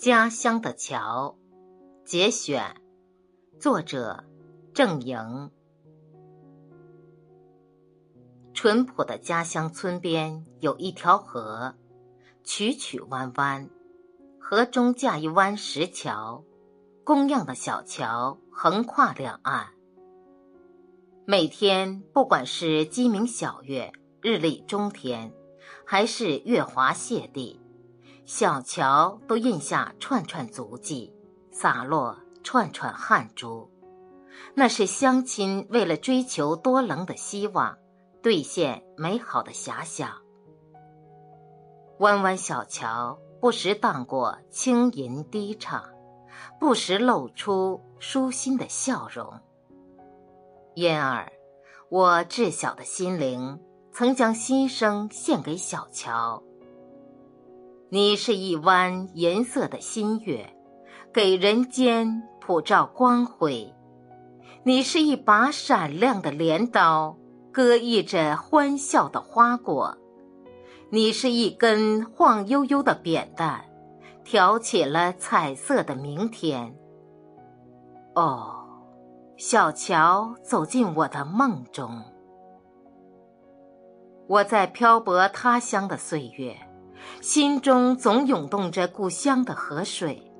家乡的桥，节选，作者郑莹。淳朴的家乡村边有一条河，曲曲弯弯，河中架一弯石桥，工样的小桥横跨两岸。每天，不管是鸡鸣晓月、日丽中天，还是月华泻地，小桥都印下串串足迹，洒落串串汗珠。那是乡亲为了追求多棱的希望。兑现美好的遐想。弯弯小桥不时荡过轻吟低唱，不时露出舒心的笑容。因而，我稚小的心灵曾将心声献给小桥。你是一弯银色的新月，给人间普照光辉；你是一把闪亮的镰刀。割溢着欢笑的花果，你是一根晃悠悠的扁担，挑起了彩色的明天。哦，小桥走进我的梦中。我在漂泊他乡的岁月，心中总涌动着故乡的河水，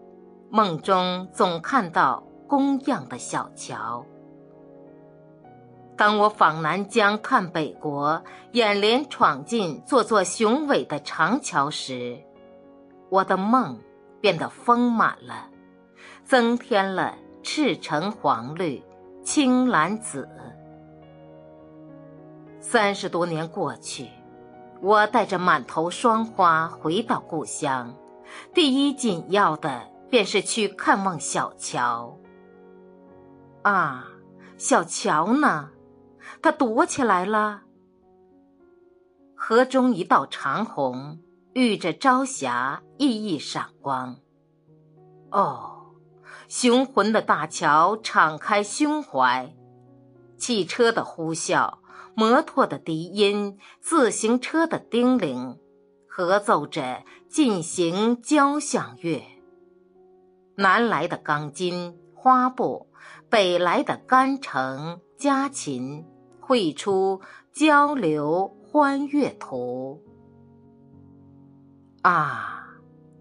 梦中总看到工样的小桥。当我访南疆看北国，眼帘闯进座座雄伟的长桥时，我的梦变得丰满了，增添了赤橙黄绿青蓝紫。三十多年过去，我带着满头霜花回到故乡，第一紧要的便是去看望小桥。啊，小桥呢？他躲起来了。河中一道长虹，遇着朝霞，熠熠闪光。哦，雄浑的大桥敞开胸怀，汽车的呼啸，摩托的笛音，自行车的叮铃，合奏着进行交响乐。南来的钢筋花布，北来的干城家禽。绘出交流欢悦图。啊，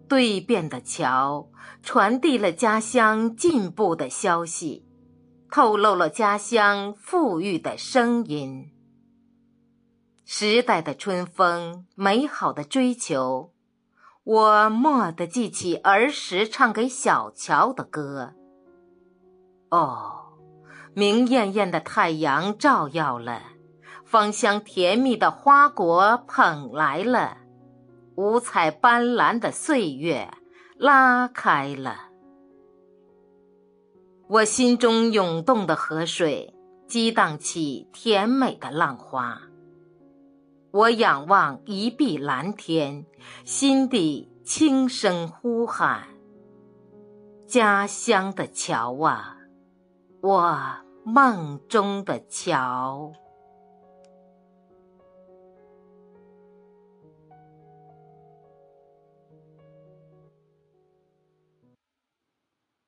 对变的桥传递了家乡进步的消息，透露了家乡富裕的声音。时代的春风，美好的追求，我蓦地记起儿时唱给小桥的歌。哦。明艳艳的太阳照耀了，芳香甜蜜的花果捧来了，五彩斑斓的岁月拉开了。我心中涌动的河水激荡起甜美的浪花。我仰望一碧蓝天，心底轻声呼喊：家乡的桥啊！我梦中的桥。